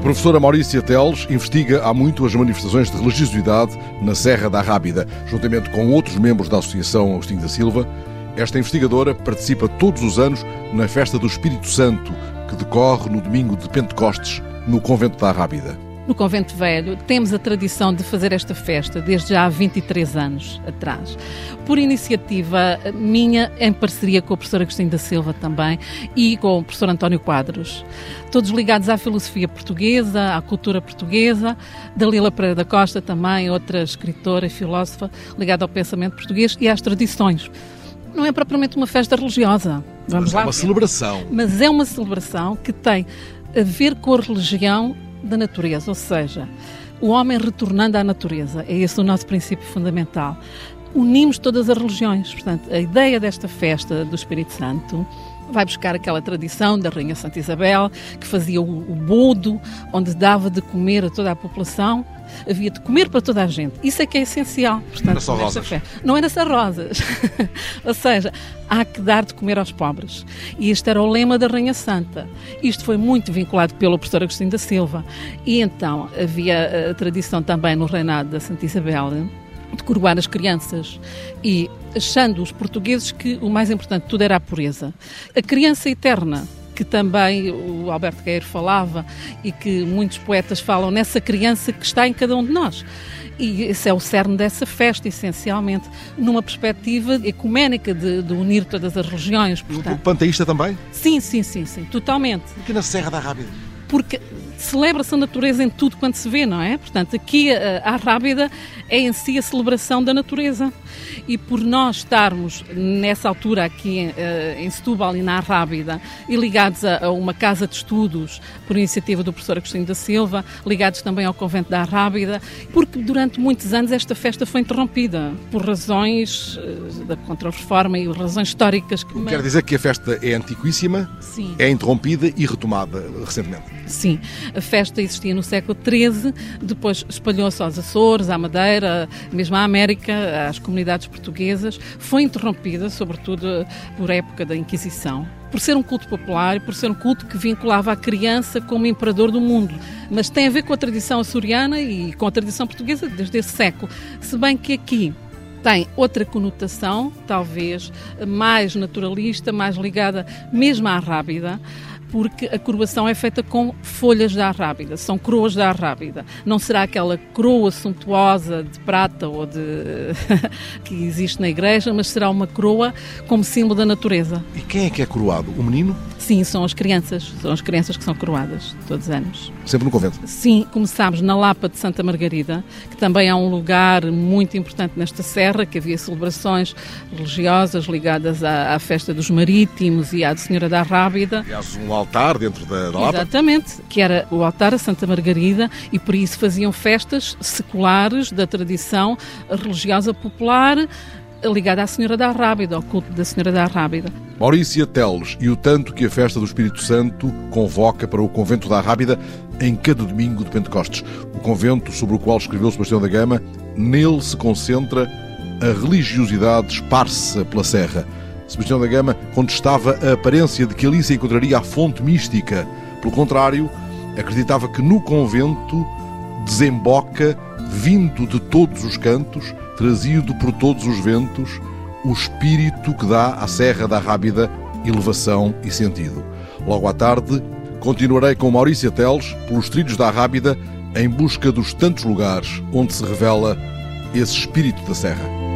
A professora Maurícia Teles investiga há muito as manifestações de religiosidade na Serra da Rábida, juntamente com outros membros da Associação Agostinho da Silva. Esta investigadora participa todos os anos na Festa do Espírito Santo, que decorre no domingo de Pentecostes, no Convento da Rábida. No Convento Velho temos a tradição de fazer esta festa desde já há 23 anos atrás. Por iniciativa minha, em parceria com o professor Agostinho da Silva também e com o professor António Quadros. Todos ligados à filosofia portuguesa, à cultura portuguesa. Dalila Pereira da Costa também, outra escritora e filósofa ligada ao pensamento português e às tradições não é propriamente uma festa religiosa. Vamos Mas lá. É uma celebração. Mas é uma celebração que tem a ver com a religião da natureza, ou seja, o homem retornando à natureza. É esse o nosso princípio fundamental. Unimos todas as religiões. Portanto, a ideia desta festa do Espírito Santo vai buscar aquela tradição da Rainha Santa Isabel, que fazia o, bodo, onde dava de comer a toda a população. Havia de comer para toda a gente. Isso é que é essencial. Portanto, não era só rosas. Fé. Não era só rosas. Ou seja, há que dar de comer aos pobres. E este era o lema da Rainha Santa. Isto foi muito vinculado pelo professor Agostinho da Silva. E então havia a tradição também no reinado da Santa Isabel de coroar as crianças e achando os portugueses que o mais importante de tudo era a pureza. A criança eterna, que também o Alberto Guerreiro falava e que muitos poetas falam nessa criança que está em cada um de nós. E esse é o cerne dessa festa, essencialmente, numa perspectiva ecuménica de, de unir todas as religiões. Portanto. Panteísta também? Sim, sim, sim, sim, totalmente. Porque na Serra da Rábida? Porque celebra-se a natureza em tudo quanto se vê, não é? Portanto, aqui a, a Rábida é em si a celebração da natureza. E por nós estarmos nessa altura aqui eh, em Setúbal e na Rábida e ligados a, uma casa de estudos por iniciativa do professor Agostinho da Silva, ligados também ao convento da Rábida, porque durante muitos anos esta festa foi interrompida por razões uh, da Contra-Reforma e razões históricas. Que... Quer dizer que a festa é antiquíssima, Sim. é interrompida e retomada recentemente. Sim. A festa existia no século XIII, depois espalhou-se aos Açores, à Madeira, mesmo à América, às comunidades portuguesas. Foi interrompida, sobretudo por época da Inquisição por ser um culto popular e por ser um culto que vinculava a criança como imperador do mundo. Mas tem a ver com a tradição açoriana e com a tradição portuguesa desde esse século. Se bem que aqui tem outra conotação, talvez mais naturalista, mais ligada mesmo à rábida porque a coroação é feita com folhas da arrábida, são coroas da arrábida. Não será aquela coroa suntuosa de prata ou de que existe na igreja, mas será uma coroa como símbolo da natureza. E quem é que é coroado? O menino? Sim, são as crianças, são as crianças que são coroadas todos os anos. Sempre no convento? Sim, começámos na Lapa de Santa Margarida, que também é um lugar muito importante nesta serra, que havia celebrações religiosas ligadas à, à festa dos marítimos e à de Senhora da Rábida. Aliás, um altar dentro da, da Lapa? Exatamente, que era o altar a Santa Margarida e por isso faziam festas seculares da tradição religiosa popular ligada à Senhora da Rábida, ao culto da Senhora da Rábida. Maurícia Teles e o tanto que a festa do Espírito Santo convoca para o Convento da Rábida em cada domingo de Pentecostes. O convento sobre o qual escreveu Sebastião da Gama, nele se concentra a religiosidade esparsa pela serra. Sebastião da Gama contestava a aparência de que ali se encontraria a fonte mística. Pelo contrário, acreditava que no convento desemboca, vindo de todos os cantos, trazido por todos os ventos, o espírito que dá à Serra da Rábida elevação e sentido. Logo à tarde, continuarei com Maurícia Teles pelos trilhos da Rábida em busca dos tantos lugares onde se revela esse espírito da Serra.